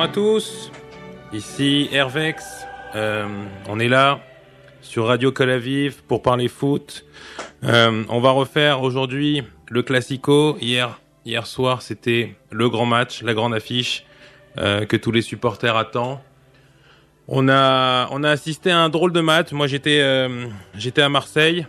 Bonjour à tous, ici Hervex. Euh, on est là sur Radio Calavive pour parler foot. Euh, on va refaire aujourd'hui le Classico. Hier, hier soir, c'était le grand match, la grande affiche euh, que tous les supporters attendent. On a, on a assisté à un drôle de match. Moi, j'étais, à Marseille.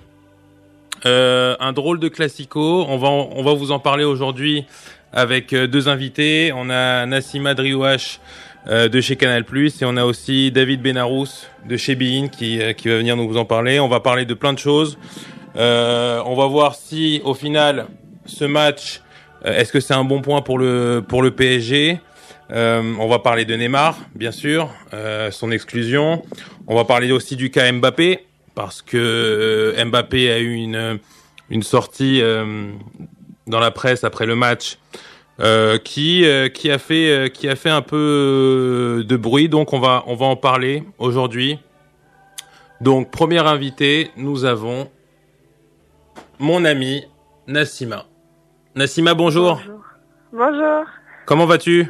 Un drôle de Classico. On va, on va vous en parler aujourd'hui avec euh, deux invités. On a Nassima Driouache euh, de chez Canal+, et on a aussi David Benarous de chez Bein qui, euh, qui va venir nous vous en parler. On va parler de plein de choses. On va voir si, au final, ce match, est-ce que c'est un bon point pour le, pour le PSG On va parler de Neymar, bien sûr, son exclusion. On va parler aussi du cas Mbappé, parce que Mbappé a eu une, une sortie dans la presse après le match euh, qui euh, qui a fait euh, qui a fait un peu euh, de bruit donc on va on va en parler aujourd'hui. Donc premier invité, nous avons mon ami Nassima. Nassima, bonjour. Bonjour. Bonjour. Comment vas-tu?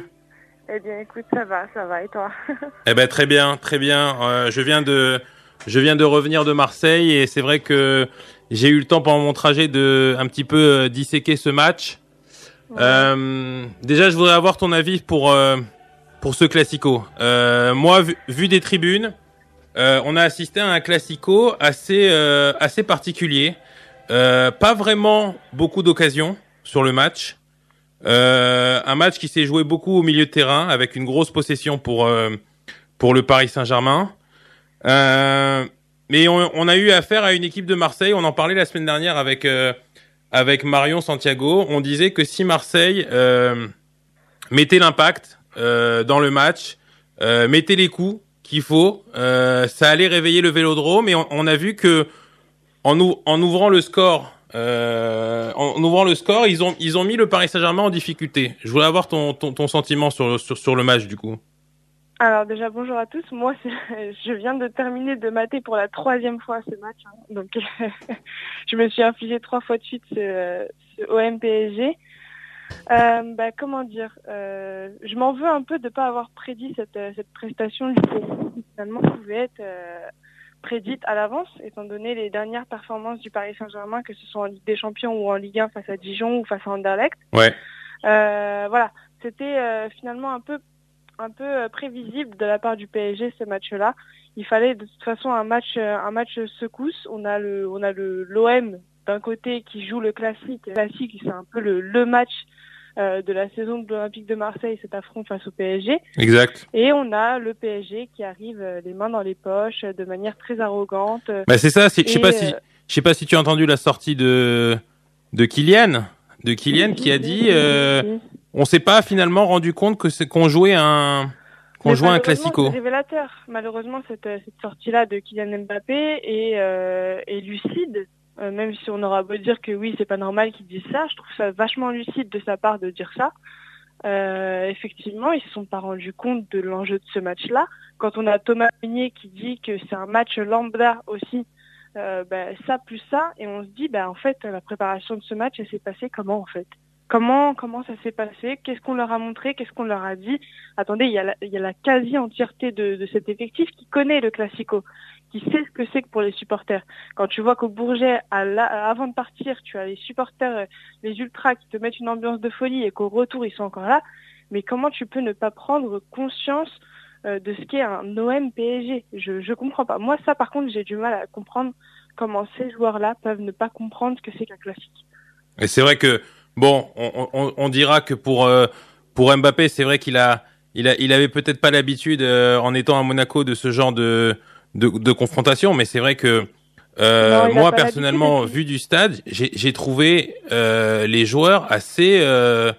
Eh bien, écoute, ça va, ça va, et toi? Eh ben très bien, très bien. Euh, je viens de je viens de revenir de Marseille et c'est vrai que j'ai eu le temps pendant mon trajet de un petit peu euh, disséquer ce match. Euh, déjà, je voudrais avoir ton avis pour euh, pour ce classico. Euh, moi, vu, des tribunes, euh, on a assisté à un classico assez euh, assez particulier. Pas vraiment beaucoup d'occasions sur le match. Un match qui s'est joué beaucoup au milieu de terrain avec une grosse possession pour pour le Paris Saint-Germain. Mais on, on a eu affaire à une équipe de Marseille. On en parlait la semaine dernière avec avec Marion Santiago. On disait que si Marseille euh, mettait l'impact euh, dans le match, euh, mettait les coups qu'il faut, ça allait réveiller le Vélodrome. Et on, a vu que en, ou- en ouvrant le score, en ouvrant le score, ils ont ils ont mis le Paris Saint-Germain en difficulté. Je voulais avoir ton ton, ton sentiment sur, sur sur le match du coup. Alors déjà, bonjour à tous. Moi, je viens de terminer de mater pour la troisième fois ce match. hein. Donc, je me suis infligé trois fois de suite ce, ce OM PSG. Euh, bah, comment dire euh, Je m'en veux un peu de pas avoir prédit cette, euh, cette prestation qui finalement pouvait être euh, prédite à l'avance, étant donné les dernières performances du Paris Saint-Germain, que ce soit en Ligue des Champions ou en Ligue 1 face à Dijon ou face à Anderlecht. Ouais. Euh, voilà, c'était euh, finalement un peu un peu euh, prévisible de la part du PSG ce match-là. Il fallait de toute façon un match euh, un match secousse. On a le on a le l'OM d'un côté qui joue le classique. Le classique, c'est un peu le le match euh, de la saison de l'Olympique de Marseille, cet affront face au PSG. Exact. Et on a le PSG qui arrive euh, les mains dans les poches de manière très arrogante. Bah c'est ça. Je sais pas si je sais pas si tu as entendu la sortie de de Kylian, de Kylian qui a dit euh, on s'est pas finalement rendu compte que c'est qu'on jouait un qu'on jouait un classico. Révélateur. Malheureusement, cette, euh, cette sortie-là de Kylian Mbappé est, euh, est lucide. Euh, même si on aura beau dire que oui, c'est pas normal qu'il dise ça, je trouve ça vachement lucide de sa part de dire ça. Euh, effectivement, ils se sont pas rendus compte de l'enjeu de ce match-là. Quand on a Thomas Meunier qui dit que c'est un match lambda aussi, euh, ben, ça plus ça, et on se dit, ben, en fait, la préparation de ce match, elle s'est passée comment en fait? Comment comment ça s'est passé Qu'est-ce qu'on leur a montré Qu'est-ce qu'on leur a dit Attendez, il y a la, la quasi-entièreté de, de cet effectif qui connaît le Classico, qui sait ce que c'est que pour les supporters. Quand tu vois qu'au Bourget, à la- avant de partir, tu as les supporters, euh, les ultras qui te mettent une ambiance de folie et qu'au retour, ils sont encore là, mais comment tu peux ne pas prendre conscience euh, de ce qu'est un OM PSG Je je comprends pas. Moi, ça, par contre, j'ai du mal à comprendre comment ces joueurs-là peuvent ne pas comprendre ce que c'est qu'un classique. Et c'est vrai que bon, on, on, on dira que pour euh, pour Mbappé, c'est vrai qu'il a il a il avait peut-être pas l'habitude euh, en étant à Monaco de ce genre de de, de confrontation, mais c'est vrai que euh, Non, moi personnellement, vu du stade, j'ai j'ai trouvé euh, les joueurs assez euh,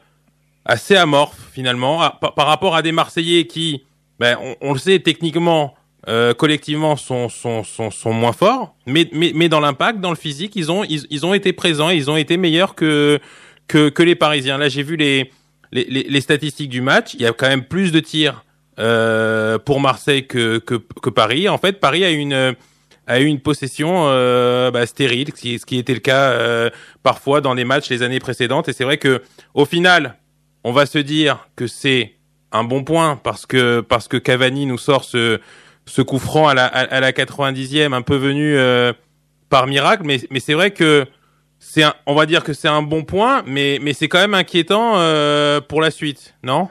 assez amorphes finalement à- par, par rapport à des Marseillais qui, ben, on, on le sait techniquement. euh, collectivement sont, sont, sont, sont moins forts, mais, mais, mais dans l'impact, dans le physique, ils ont, ils, ils ont été présents, ils ont été meilleurs que, que, que les Parisiens. Là, j'ai vu les, les, les, les statistiques du match. Il y a quand même plus de tirs euh, pour Marseille que, que, que Paris. En fait, Paris a une a eu une possession euh, bah, stérile, ce qui, était le cas euh, parfois dans les matchs les années précédentes. Et c'est vrai que au final, on va se dire que c'est un bon point parce que parce que Cavani nous sort ce ce coup franc à la à, la 90e un peu venu euh, par miracle mais mais c'est vrai que c'est on va dire que c'est un bon point mais mais c'est quand même inquiétant euh, pour la suite non?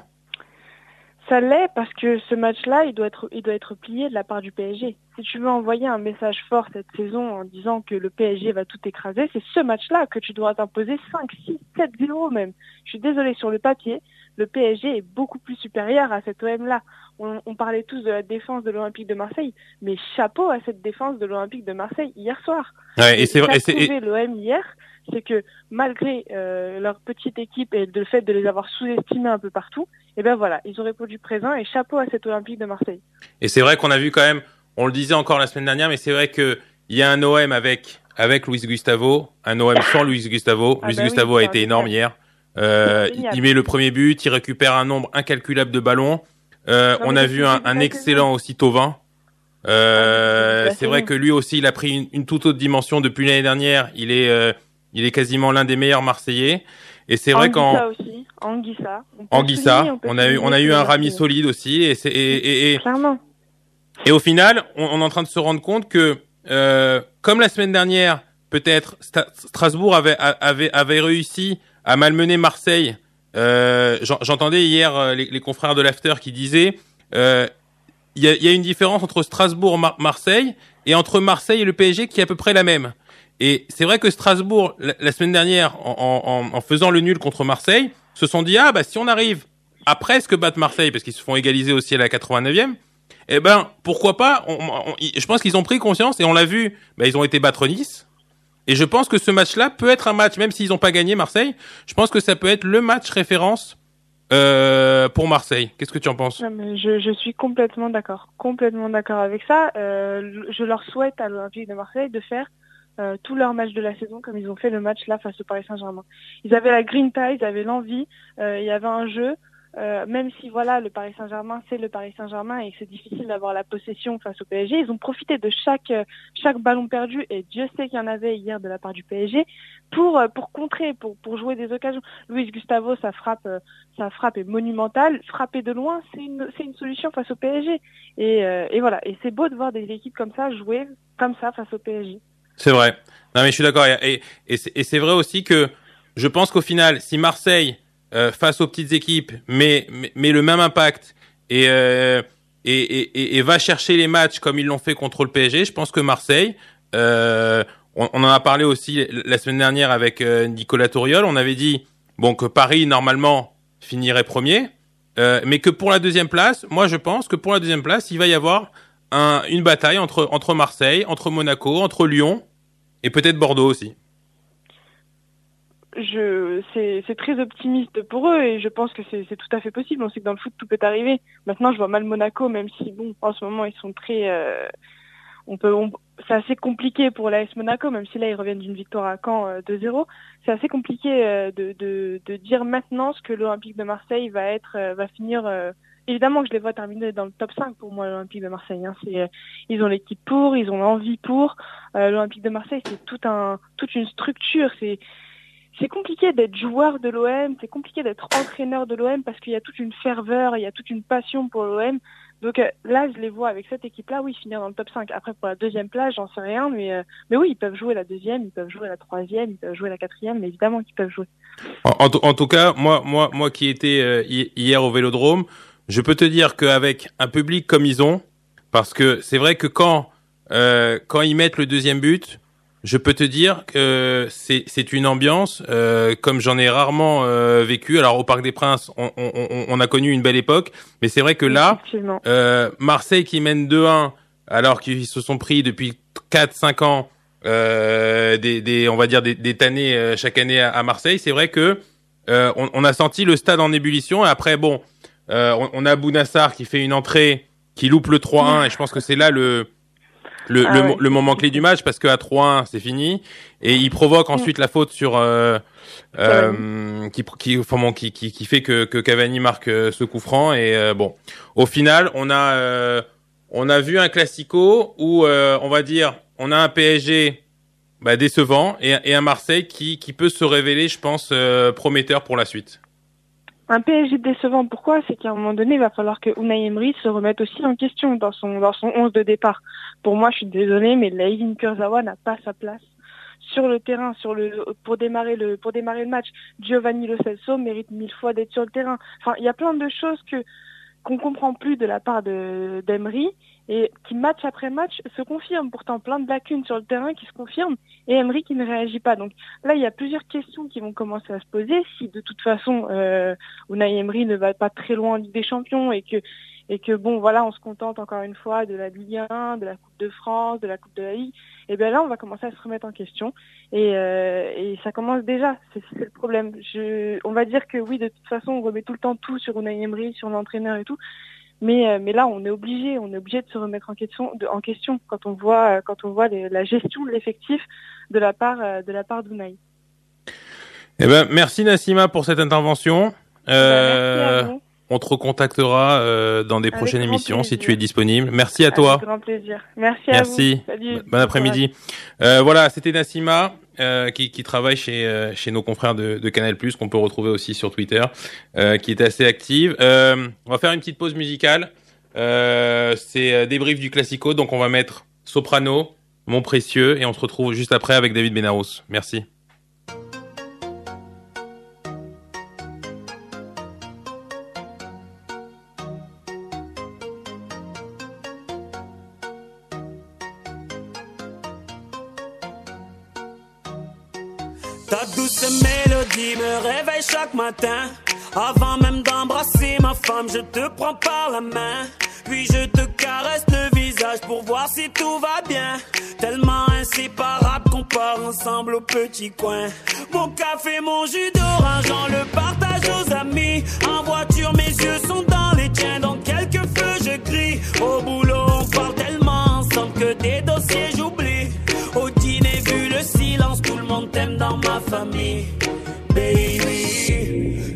Ça l'est parce que ce match-là, il doit être, il doit être plié de la part du PSG. Si tu veux envoyer un message fort cette saison en disant que le PSG va tout écraser, c'est ce match-là que tu dois t'imposer 5, 6, 7 0 même. Je suis désolée, sur le papier, le PSG est beaucoup plus supérieur à cet OM-là. On, on, parlait tous de la défense de l'Olympique de Marseille, mais chapeau à cette défense de l'Olympique de Marseille hier soir. Ouais, et c'est vrai. L'OM hier, c'est que malgré euh, leur petite équipe et le fait de les avoir sous-estimés un peu partout, et eh ben voilà, ils ont répondu présent et chapeau à cet Olympique de Marseille. Et c'est vrai qu'on a vu quand même, on le disait encore la semaine dernière, mais c'est vrai que il y a un OM avec avec Luis Gustavo, un OM sans Luis Gustavo. Ah Luis bah Gustavo a été énorme hier. Euh, il met le premier but, il récupère un nombre incalculable de ballons. Euh, on a vu un, un excellent aussi Tovin. Euh, ah, c'est vrai que lui aussi, il a pris une, une toute autre dimension depuis l'année dernière. Il est, euh, il est quasiment l'un des meilleurs Marseillais. Et c'est vrai qu'en aussi, Anguissa, Anguissa, on, a eu on a eu un Rami solide aussi et c'est et, et, et, au final, on, est en train de se rendre compte que euh, comme la semaine dernière, peut-être Strasbourg avait avait avait réussi à malmener Marseille. Euh, J'entendais hier euh, les, les, confrères de l'after qui disaient euh, il y, a, y, a, une différence entre Strasbourg Marseille et entre Marseille et le PSG qui est à peu près la même. Et c'est vrai que Strasbourg, la, semaine dernière, en, faisant le nul contre Marseille, se sont dit, ah bah si on arrive à presque battre Marseille, parce qu'ils se font égaliser aussi à la 89e, eh ben pourquoi pas Je pense qu'ils ont pris conscience, et on l'a vu, bah, ils ont été battre Nice. Et je pense que ce match-là peut être un match, même s'ils n'ont pas gagné Marseille, je pense que ça peut être le match référence euh, pour Marseille. Qu'est-ce que tu en penses? Je, je, suis complètement d'accord, complètement d'accord avec ça. Euh, je leur souhaite à l'Olympique de Marseille de faire euh, tous leurs matchs de la saison comme ils ont fait le match là face au Paris Saint-Germain. Ils avaient la green tie, ils avaient l'envie, euh, il y avait un jeu. Euh, même si voilà le Paris Saint-Germain c'est le Paris Saint-Germain et que c'est difficile d'avoir la possession face au PSG, ils ont profité de chaque chaque ballon perdu et Dieu sait qu'il y en avait hier de la part du PSG pour pour contrer pour pour jouer des occasions. Luis Gustavo sa frappe sa frappe est monumentale, frapper de loin c'est une c'est une solution face au PSG et et voilà et c'est beau de voir des équipes comme ça jouer comme ça face au PSG. C'est vrai. Non, mais je suis d'accord. Et, et, c'est vrai aussi que je pense qu'au final, si Marseille, euh, face aux petites équipes, met, met, le même impact et, euh, et, et, va chercher les matchs comme ils l'ont fait contre le PSG, je pense que Marseille, euh, on, en a parlé aussi la semaine dernière avec Nicolas Touriol, on avait dit bon que Paris, normalement, finirait premier, mais que pour la deuxième place, moi je pense que pour la deuxième place, il va y avoir un, une bataille entre, entre Marseille, entre Monaco, entre Lyon et peut-être Bordeaux aussi. Je, c'est très optimiste pour eux et je pense que c'est tout à fait possible. On sait que dans le foot tout peut arriver. Maintenant, je vois mal Monaco, même si bon, en ce moment ils sont très, euh, on peut, c'est assez compliqué pour l'AS Monaco, même si là ils reviennent d'une victoire à Caen euh, 2-0. C'est assez compliqué euh, de, de, de, dire maintenant ce que l'Olympique de Marseille va être, euh, va finir évidemment que je les vois terminer dans le top 5 pour moi l'Olympique de Marseille. Hein. C'est, euh, ils ont l'équipe pour, ils ont l'envie pour. Euh, L'Olympique de Marseille, c'est tout un, toute une structure. C'est, c'est compliqué d'être joueur de l'OM, c'est compliqué d'être entraîneur de l'OM parce qu'il y a toute une ferveur, il y a toute une passion pour l'OM. Donc euh, là, je les vois avec cette équipe-là, oui, finir dans le top 5. Après, pour la deuxième place, j'en sais rien, mais, euh, mais oui, ils peuvent jouer la deuxième, ils peuvent jouer la troisième, ils peuvent jouer la quatrième, mais évidemment qu'ils peuvent jouer. En, en, en, tout cas, moi, moi, moi qui étais hier au Vélodrome, je peux te dire qu'avec un public comme ils ont, parce que c'est vrai que quand euh, quand ils mettent le deuxième but, je peux te dire que c'est une ambiance euh, comme j'en ai rarement euh, vécu. Alors au Parc des Princes, on, on, on a connu une belle époque, mais c'est vrai que là, Marseille qui mène 2-1 alors qu'ils se sont pris depuis 4-5 ans des, des on va dire des, des tannées chaque année à, à Marseille, c'est vrai que on, on, a senti le stade en ébullition. Et après, bon, euh, on, on, a Bounassar qui fait une entrée, qui loupe le 3-1, et je pense que c'est là le le, ah le, moment clé du match parce qu'à 3-1 c'est fini. Et il provoque ensuite la faute sur euh, euh, qui, qui, enfin, qui, qui, qui fait que, que Cavani marque ce coup franc. Et euh, bon au final on a on a vu un classico où on va dire on a un PSG bah, décevant et, et, un Marseille qui, qui peut se révéler je pense prometteur pour la suite. Un PSG décevant. Pourquoi? C'est qu'à un moment donné, il va falloir que Unai Emery se remette aussi en question dans son dans son 11 de départ. Pour moi, je suis désolée, mais Leivin Kurzawa n'a pas sa place sur le terrain, sur le pour démarrer le pour démarrer le match. Giovanni Lo Celso mérite mille fois d'être sur le terrain. Enfin, il y a plein de choses que qu'on comprend plus de la part de d'Emery et qui match après match se confirme. Pourtant, plein de lacunes sur le terrain qui se confirment et Emery qui ne réagit pas. Donc là, il y a plusieurs questions qui vont commencer à se poser. Si de toute façon, euh, Unai Emery ne va pas très loin en Ligue des Champions et que et que bon, voilà, on se contente encore une fois de la Ligue 1, de la Coupe de France, de la Coupe de la Ligue. Et bien là, on va commencer à se remettre en question et, euh, et ça commence déjà. C'est le problème. Je, on va dire que oui, de toute façon, on remet tout le temps tout sur Unai Emery, sur l'entraîneur et tout. Mais, euh, mais là, on est obligé, on est obligé de se remettre en question, de, en question quand on voit, quand on voit les, la gestion de l'effectif de la part, euh, de la part d'Unai. Eh ben, merci Nassima pour cette intervention. Euh, on te recontactera euh, dans des Avec prochaines émissions si tu es disponible. Merci à toi. Avec grand plaisir. Merci, Merci. à vous. Salut. Bon après-midi. Euh, voilà, c'était Nassima euh, qui, travaille chez euh, chez nos confrères de, Canal+ qu'on peut retrouver aussi sur Twitter, euh, qui est assez active. On va faire une petite pause musicale. C'est débrief du classico, donc on va mettre Soprano, Mon précieux, et on se retrouve juste après avec David Benaros. Merci. Ta douce mélodie me réveille chaque matin. Avant même d'embrasser ma femme, je te prends par la main. Puis je te caresse le visage pour voir si tout va bien. Tellement inséparable qu'on part ensemble au petit coin. Mon café, mon jus d'orange, on le partage aux amis. En voiture, mes yeux sont dans les tiens. Dans quelques feux, je crie. Au boulot, Baby,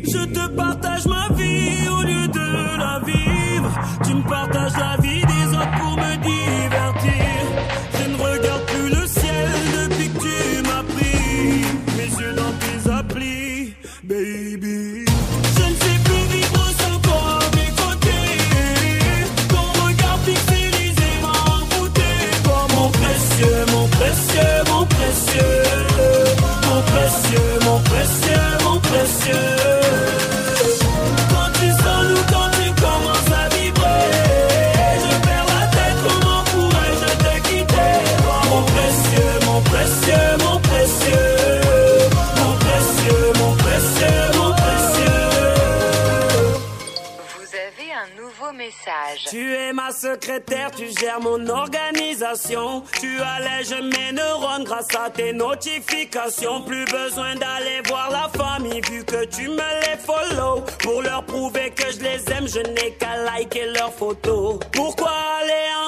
je te partage ma vie au lieu de la vivre. Tu me partages la vie des autres pour me divertir. Je ne regarde plus le ciel depuis que tu m'as pris. Mes yeux dans tes applis, baby. Secrétaire, tu gères mon organisation. Tu allèges mes neurones grâce à tes notifications. Plus besoin d'aller voir la famille vu que tu me les follow. Pour leur prouver que je les aime, je n'ai qu'à liker leurs photos. Pourquoi aller en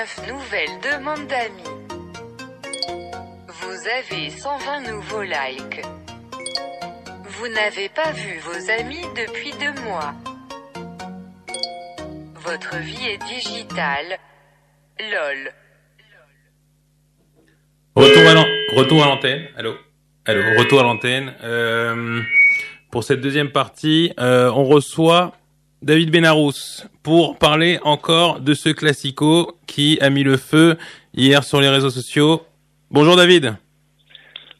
39 nouvelles demandes d'amis. Vous avez 120 nouveaux likes. Vous n'avez pas vu vos amis depuis deux mois. Votre vie est digitale. LOL. Retour à l'an- retour à l'antenne. Allô? Allô. Retour à l'antenne. Euh, pour cette deuxième partie, euh, on reçoit David Benarous pour parler encore de ce classico qui a mis le feu hier sur les réseaux sociaux. Bonjour David.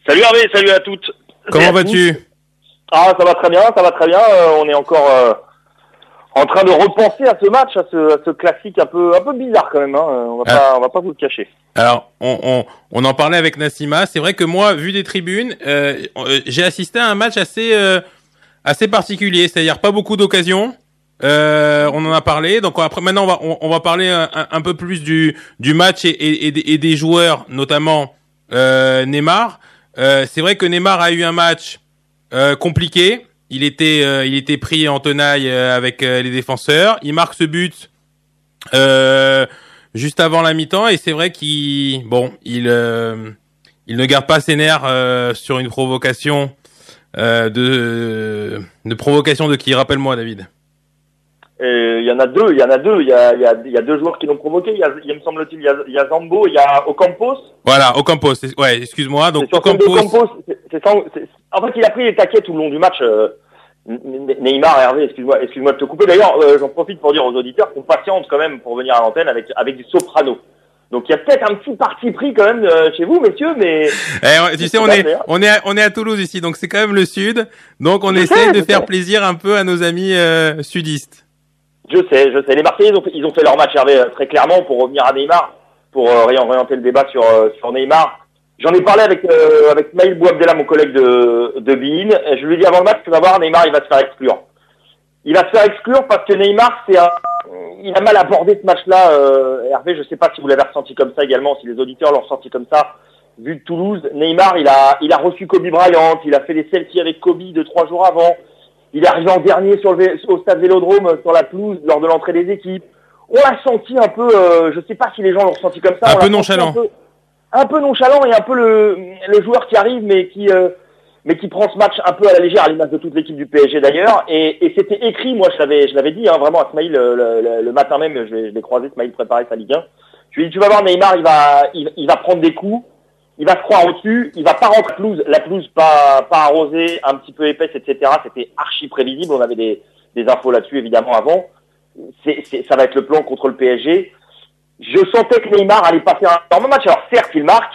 Salut Hervé, salut à toutes. Comment vas-tu. Ah, ça va très bien, ça va très bien. Euh, on est encore euh, en train de repenser à ce match, à ce, à ce classique un peu, un peu bizarre quand même. Hein. On va Ah. pas, on va pas vous le cacher. Alors, on, on, on en parlait avec Nassima. C'est vrai que moi, vu des tribunes, euh, j'ai assisté à un match assez assez particulier. C'est-à-dire pas beaucoup d'occasions. Euh, on en a parlé. Donc après, maintenant, on va on, va parler un, peu plus du du match et, des- joueurs, notamment euh, Neymar. Euh, c'est vrai que Neymar a eu un match euh, compliqué. Il était euh, il était pris en tenaille euh, avec les défenseurs. Il marque ce but. Juste avant la mi-temps et c'est vrai qu'il bon il il ne garde pas ses nerfs sur une provocation de de provocation de qui? Rappelle-moi David Il y en a deux, il y en a deux. Il y a, y a, y a deux joueurs qui l'ont provoqué. Il y a, y a, me semble-t-il, il y a, il y a Zambo, il y a Ocampos. voilà Ocampos ouais excuse-moi donc Ocampos sans- En fait, il a pris les taquets tout le long du match. euh, Ne- Neymar, Hervé, excuse-moi, excuse-moi de te couper. D'ailleurs, euh, j'en profite pour dire aux auditeurs qu'on patiente quand même pour venir à l'antenne avec avec du soprano. Donc il y a peut-être un petit parti pris quand même euh, chez vous, messieurs, mais Eh, tu sais on est on est à, on est à Toulouse ici donc c'est quand même le sud donc on essaie de faire plaisir un peu à nos amis euh, sudistes je sais, je sais. Les Marseillais, ils ont fait, ils ont fait leur match, Hervé, euh, très clairement, pour revenir à Neymar, pour euh, réorienter le débat sur euh, sur Neymar. J'en ai parlé avec euh, avec Maïl Bouabdella, mon collègue de de Bein. Je lui ai dit avant le match, tu vas voir, Neymar, il va se faire exclure. Il va se faire exclure parce que Neymar, c'est un, il a mal abordé ce match-là. Euh, Hervé, je sais pas si vous l'avez ressenti comme ça également, si les auditeurs l'ont ressenti comme ça. Vu de Toulouse, Neymar, il a, il a reçu Kobe Bryant, il a fait des selfies avec Kobe deux trois jours avant. Il est arrivé en dernier sur le, au stade Vélodrome, euh, sur la pelouse, lors de l'entrée des équipes. On l'a senti un peu, euh, je sais pas si les gens l'ont ressenti comme ça. Un peu nonchalant. Un peu, un peu nonchalant et un peu le, le joueur qui arrive, mais qui, euh, mais qui prend ce match un peu à la légère, à l'image de toute l'équipe du PSG d'ailleurs. Et, et c'était écrit, moi je l'avais, je l'avais dit hein, vraiment à Smaïl le, le- le matin même, je l'ai, je l'ai croisé, Smaïl préparait sa Ligue 1. Je lui ai dit, tu vas voir Neymar, il va, il, il va prendre des coups, il va se croire au-dessus, il va pas rentrer pelouse, la pelouse pas, arrosée, un petit peu épaisse, etc. C'était archi prévisible, on avait des, infos là-dessus évidemment avant. Ça va être le plan contre le PSG. Je sentais que Neymar allait pas faire un énorme match. Alors certes, il marque,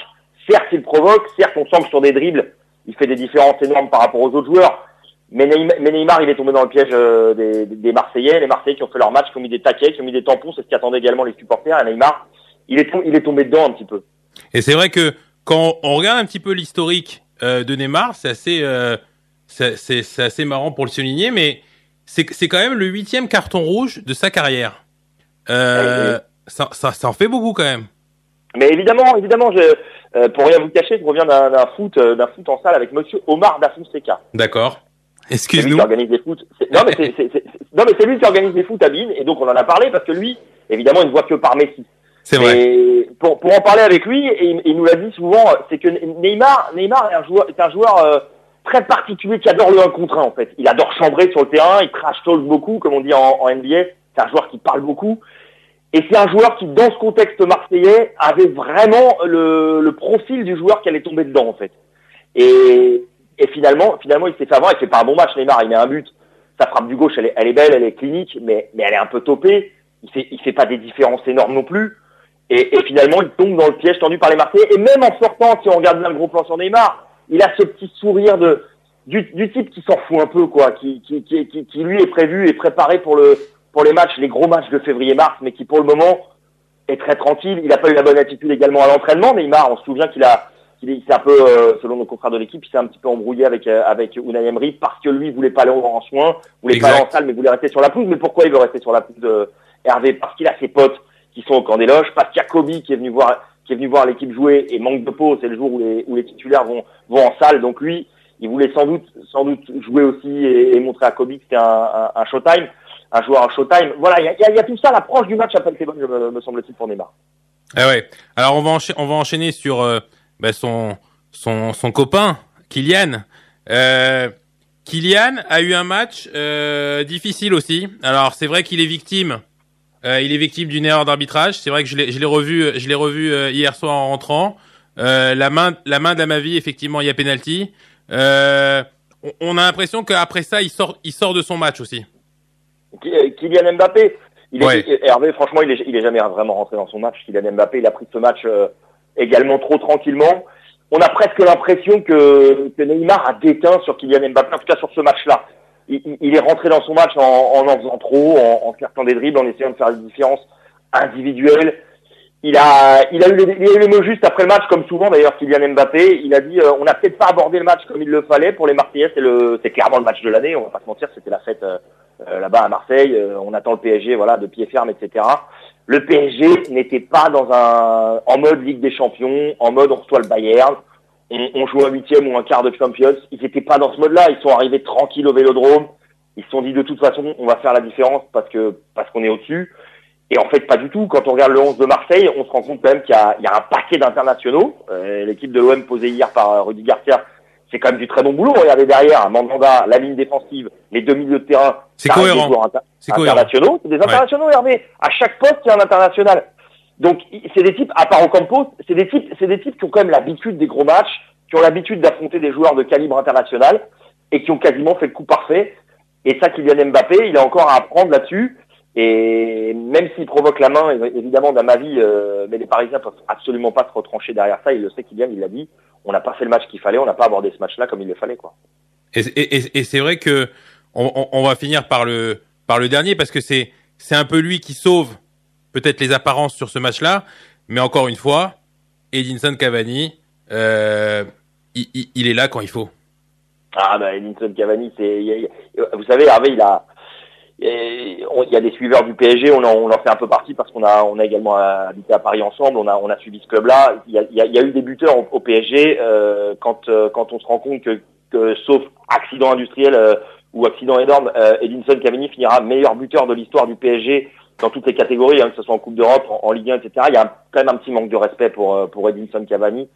certes, il provoque, certes, on sent que sur des dribbles, il fait des différences énormes par rapport aux autres joueurs. Mais Neymar, il est tombé dans le piège euh, des, Marseillais, les Marseillais qui ont fait leur match, qui ont mis des taquets, qui ont mis des tampons, c'est ce qu'attendaient également les supporters. Et Neymar, il est tombé dedans un petit peu. Et c'est vrai que quand on regarde un petit peu l'historique euh, de Neymar, c'est assez, euh, c'est, assez marrant pour le souligner, mais c'est, c'est quand même le huitième carton rouge de sa carrière. Euh, ça, ça, ça en fait beaucoup quand même. Mais évidemment, évidemment, je, euh, pour rien vous cacher, je reviens d'un, foot, euh, d'un foot en salle avec Monsieur Omar Dafousseka. D'accord. Excuse-nous. organise foot. Non mais c'est, lui qui organise des foot à Bine et donc on en a parlé parce que lui, évidemment, il ne voit que par Messi. C'est vrai. Pour, pour en parler avec lui, et il, il nous l'a dit souvent, c'est que Neymar, Neymar est un joueur, est un joueur euh, très particulier qui adore le 1 contre 1 en fait. Il adore chambrer sur le terrain, il trash talk beaucoup, comme on dit en, en NBA. C'est un joueur qui parle beaucoup. Et c'est un joueur qui, dans ce contexte marseillais, avait vraiment le, le profil du joueur qui allait tomber dedans en fait. Et, et finalement, finalement, il s'est fait avoir. Il fait pas un bon match, Neymar. Il met un but. Sa frappe du gauche, elle est, elle est belle, elle est clinique, mais, mais elle est un peu topée. Il fait, il fait pas des différences énormes non plus. Et, et finalement, il tombe dans le piège tendu par les Marseillais. Et même en sortant, si on regarde bien le gros plan sur Neymar, il a ce petit sourire de du, du type qui s'en fout un peu, quoi, qui, qui, qui, qui, qui, lui est prévu et préparé pour le pour les matchs, les gros matchs de février-mars, mais qui pour le moment est très tranquille. Il n'a pas eu la bonne attitude également à l'entraînement. Neymar, on se souvient qu'il a qu'il est- il s'est un peu, euh, selon nos confrères de l'équipe, il s'est un petit peu embrouillé avec euh, avec Unai Emery parce que lui voulait pas aller en soin, voulait pas aller en salle, mais voulait rester sur la pelouse. Mais pourquoi il veut rester sur la pelouse, euh, Hervé? Parce qu'il a ses potes qui sont au camp des loges, parce qu'il y a Kobe qui est venu voir qui est venu voir l'équipe jouer et manque de peau, c'est le jour où les où les titulaires vont vont en salle. Donc lui, il voulait sans doute sans doute jouer aussi et, et montrer à Kobe que c'était un, un, un showtime. un joueur à Showtime. Voilà, il y a, y a, tout ça. L'approche du match pas été bonne, me, me semble-t-il, pour Neymar. Ah ouais. Alors on va on va enchaîner sur euh, bah, son, son son copain Kylian. Euh, Kylian a eu un match euh, difficile aussi. Alors c'est vrai qu'il est victime. Euh, il est victime d'une erreur d'arbitrage. C'est vrai que je l'ai revu je l'ai revu euh, hier soir en rentrant. Euh, la main la main d'Amavi effectivement il y a penalty. Euh, on, on a l'impression qu'après ça il sort il sort de son match aussi. Kylian Mbappé, il est, Ouais. Hervé, franchement, il est, il est jamais vraiment rentré dans son match. Kylian Mbappé, il a pris ce match euh, également trop tranquillement. On a presque l'impression que, que Neymar a déteint sur Kylian Mbappé, en tout cas sur ce match-là. Il, il- est rentré dans son match en en, en faisant trop, en, en certant des dribbles, en essayant de faire des différences individuelles. Il a, il a eu les, il a les mots justes après le match, comme souvent d'ailleurs Kylian Mbappé. Il a dit, euh, on n'a peut-être pas abordé le match comme il le fallait pour les Marseillais. C'est le, c'est clairement le match de l'année. On va pas se mentir, c'était la fête euh, euh, là-bas à Marseille. Euh, on attend le PSG, voilà, de pied ferme, etc. Le PSG n'était pas dans un, en mode Ligue des Champions, en mode on reçoit le Bayern, on, on joue un huitième ou un quart de Champions. Ils n'étaient pas dans ce mode-là. Ils sont arrivés tranquilles au Vélodrome. Ils se sont dit de toute façon, on va faire la différence parce que parce qu'on est au-dessus. Et en fait, pas du tout. Quand on regarde le 11 de Marseille, on se rend compte quand même qu'il y a, il y a un paquet d'internationaux. Euh, L'équipe de l'OM posée hier par euh, Rudy Garcia, c'est quand même du très bon boulot. Regardez derrière, Mandanda, la ligne défensive, les deux milieux de terrain. C'est cohérent. inter- C'est internationaux. C'est des internationaux, Hervé. À chaque poste, il y a un international. Donc, c'est des types, à part Ocampos, c'est des types, c'est des types qui ont quand même l'habitude des gros matchs, qui ont l'habitude d'affronter des joueurs de calibre international et qui ont quasiment fait le coup parfait. Et ça, Kylian Mbappé, il a encore à apprendre là-dessus. Et même s'il provoque la main, évi- évidemment, dans ma vie, euh, mais les Parisiens peuvent absolument pas se retrancher derrière ça. Il le sait, Kylian, il l'a dit. On n'a pas fait le match qu'il fallait, on n'a pas abordé ce match-là comme il le fallait, quoi. Et, c'est vrai que on- on va finir par le par le dernier parce que c'est c'est un peu lui qui sauve peut-être les apparences sur ce match-là, mais encore une fois, Edinson Cavani, euh, il, est là quand il faut. Ah bah Edinson Cavani, c'est, vous savez, il il y a des suiveurs du PSG, on en, fait un peu partie parce qu'on a, également habité à Paris ensemble, on a, suivi ce club-là. Il y a, eu des buteurs au, PSG euh, quand, euh, quand on se rend compte que, sauf accident industriel ou accident énorme, Edinson Cavani finira meilleur buteur de l'histoire du PSG dans toutes les catégories, hein, que ce soit en Coupe d'Europe, en, en Ligue 1, etc. Il y a quand même un petit manque de respect pour, euh, pour Edinson Cavani.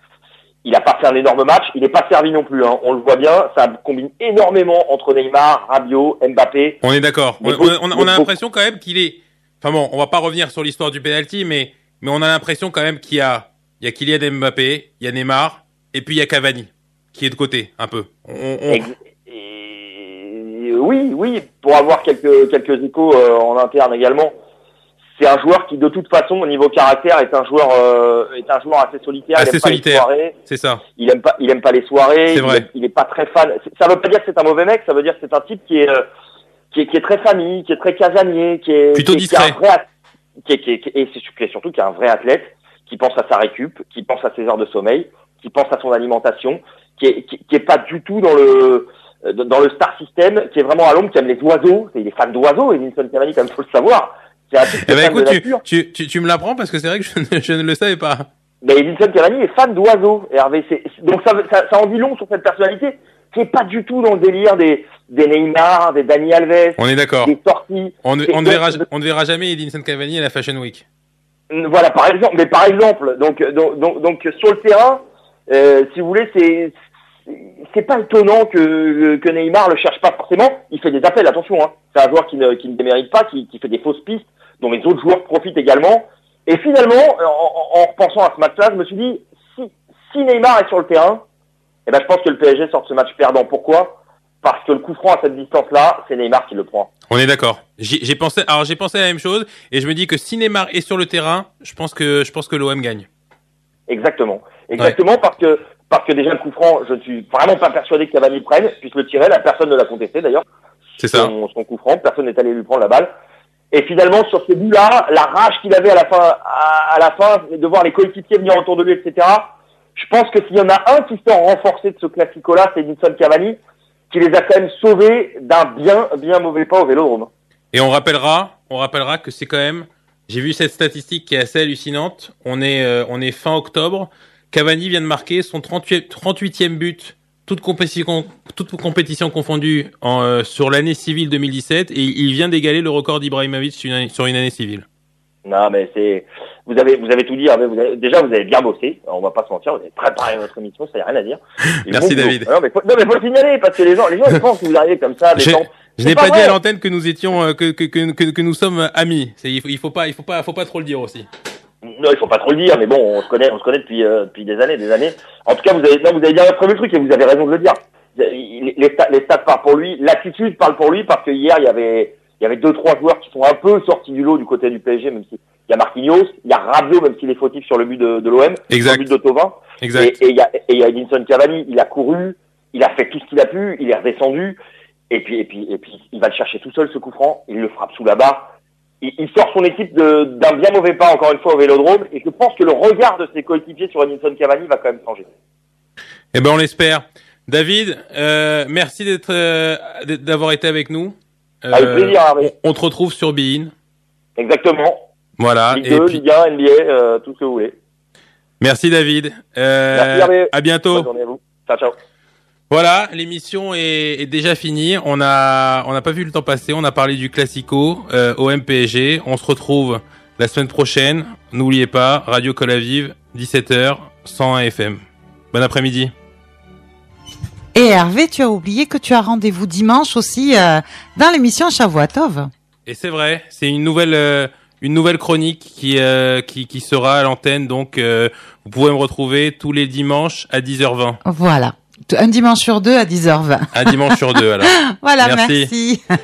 Il a pas fait un énorme match, il n'est pas servi non plus. Hein. On le voit bien, ça combine énormément entre Neymar, Rabiot, Mbappé. On est d'accord. On, Mais on- on a- l'impression quand même qu'il est. Enfin bon, on va pas revenir sur l'histoire du penalty, mais mais on a l'impression quand même qu'il y a il y a Kylian Mbappé, il y a Neymar, et puis il y a Cavani qui est de côté un peu. On, on- Ex- et- oui, oui, pour avoir quelques quelques échos euh, en interne également. C'est un joueur qui, de toute façon, au niveau caractère, est un joueur euh, est un joueur assez solitaire. Assez il aime pas solitaire. les soirées. c'est ça. Il aime pas il aime pas les soirées. C'est il, vrai. est- il est pas très fan. Ça veut pas dire que c'est un mauvais mec. Ça veut dire que c'est un type qui est euh, qui est, qui est très famille, qui est très casanier, qui est Plutôt qui discret. un vrai at- qui est- qui est- et c'est surtout qui est un vrai athlète, qui pense à sa récup, qui pense à ses heures de sommeil, qui pense à son alimentation, qui est qui, qui est pas du tout dans le dans le star system, qui est vraiment à l'ombre, qui aime les oiseaux. Il est fan d'oiseaux, Edinson Cavani, comme faut le savoir. Eh ben écoute, tu, tu, tu, tu me l'apprends parce que c'est vrai que je ne, je ne le savais pas. Mais Edinson Cavani est fan d'oiseaux, Hervé. Donc ça, ça, ça en dit long sur cette personnalité qui est pas du tout dans le délire des, des Neymar, des Dani Alves, On est d'accord. des sorties. On, ne- on, verra, on ne verra jamais Edinson Cavani à la Fashion Week. Voilà, par exemple. Mais par exemple, donc, donc, donc, donc, sur le terrain, euh, si vous voulez, c'est c'est pas étonnant que, que Neymar le cherche pas forcément. Il fait des appels, attention. Hein. C'est un joueur qui ne, qui ne démérite pas, qui, qui fait des fausses pistes, dont les autres joueurs profitent également. Et finalement, en, en- en repensant à ce match-là, je me suis dit, si, si Neymar est sur le terrain, eh ben, je pense que le PSG sort de ce match perdant. Pourquoi? Parce que le coup franc à cette distance-là, c'est Neymar qui le prend. On est d'accord. J'ai pensé, alors j'ai pensé à la même chose et je me dis que si Neymar est sur le terrain, je pense que je pense que l'OM gagne. Exactement. Exactement parce que parce que déjà le coup franc, je ne suis vraiment pas persuadé que Cavani prenne, puisse le tirer, la personne ne l'a contesté d'ailleurs. C'est ça. Son, son coup franc, personne n'est allé lui prendre la balle. Et finalement, sur ce but-là, la rage qu'il avait à la fin, à, la fin, de voir les coéquipiers venir autour de lui, etc. Je pense que s'il y en a un qui sort renforcé de ce classico-là, c'est Edinson Cavani, qui les a quand même sauvés d'un bien, bien mauvais pas au Vélodrome. Et on rappellera, on rappellera que c'est quand même. J'ai vu cette statistique qui est assez hallucinante. On est, euh, on est fin octobre. Cavani vient de marquer son 38, 38e but toute compétition, toute compétition confondue en, euh, sur l'année civile 2017 et il vient d'égaler le record d'Ibrahimovic sur, une- sur une année civile. Non, mais c'est, vous avez, vous avez tout dit. Vous avez- déjà, vous avez bien bossé. On va pas se mentir. Vous avez préparé votre émission. Ça y a rien à dire. Et Merci. David. Non, mais faut, non, mais faut le signaler parce que les gens, les gens ils pensent que vous arrivez comme ça. Je- détente. Je C'est n'ai pas, dit à l'antenne que nous étions, euh, que, que, que, que, nous sommes amis. Il faut, il faut pas, il faut pas, faut pas trop le dire aussi. Non, il faut pas trop le dire, mais bon, on se connaît, on se connaît depuis, euh, depuis des années, des années. En tout cas, vous avez, non, vous avez bien prévu le truc et vous avez raison de le dire. Les, les stats, les stats parlent pour lui, l'attitude parle pour lui parce que hier il y avait, il y avait deux trois joueurs qui sont un peu sortis du lot du côté du PSG, même si il y a Marquinhos, il y a Rabiot, même s'il est fautif sur le but de, de l'OM, sur le but de Tovin, Exact. et et il y a, et il y a Edinson Cavani, il a couru, il a fait tout ce qu'il a pu, il est redescendu, et puis, et puis, et puis, il va le chercher tout seul ce coup franc, il le frappe sous la barre. Il, il sort son équipe d'un bien mauvais pas encore une fois au Vélodrome, et je pense que le regard de ses coéquipiers sur Edinson Cavani va quand même changer. Eh ben, on l'espère. David, euh, merci d'être, euh, d'avoir été avec nous. Avec Euh, plaisir. On te retrouve sur Bein. Exactement. Voilà. Ligue Ah, Et 2, puis, Ligue 1, NBA, euh, tout ce que vous voulez. merci David. Euh, Merci, Hervé. à bientôt. Bonne journée à vous. Ciao, ciao. Voilà, l'émission est, est déjà finie. On a, on n'a pas vu le temps passer. On a parlé du classico euh, au MPSG. On se retrouve la semaine prochaine. N'oubliez pas, Radio Colavive, 17h, 101 FM. Bon après-midi. Et Hervé, tu as oublié que tu as rendez-vous dimanche aussi euh, dans l'émission Shavuatov. Et c'est vrai, c'est une nouvelle, euh, une nouvelle chronique qui, euh, qui, qui sera à l'antenne. Donc, euh, vous pouvez me retrouver tous les dimanches à 10h20. Voilà. Un dimanche sur deux à 10h20. Un dimanche sur deux, alors. Voilà, Merci. merci.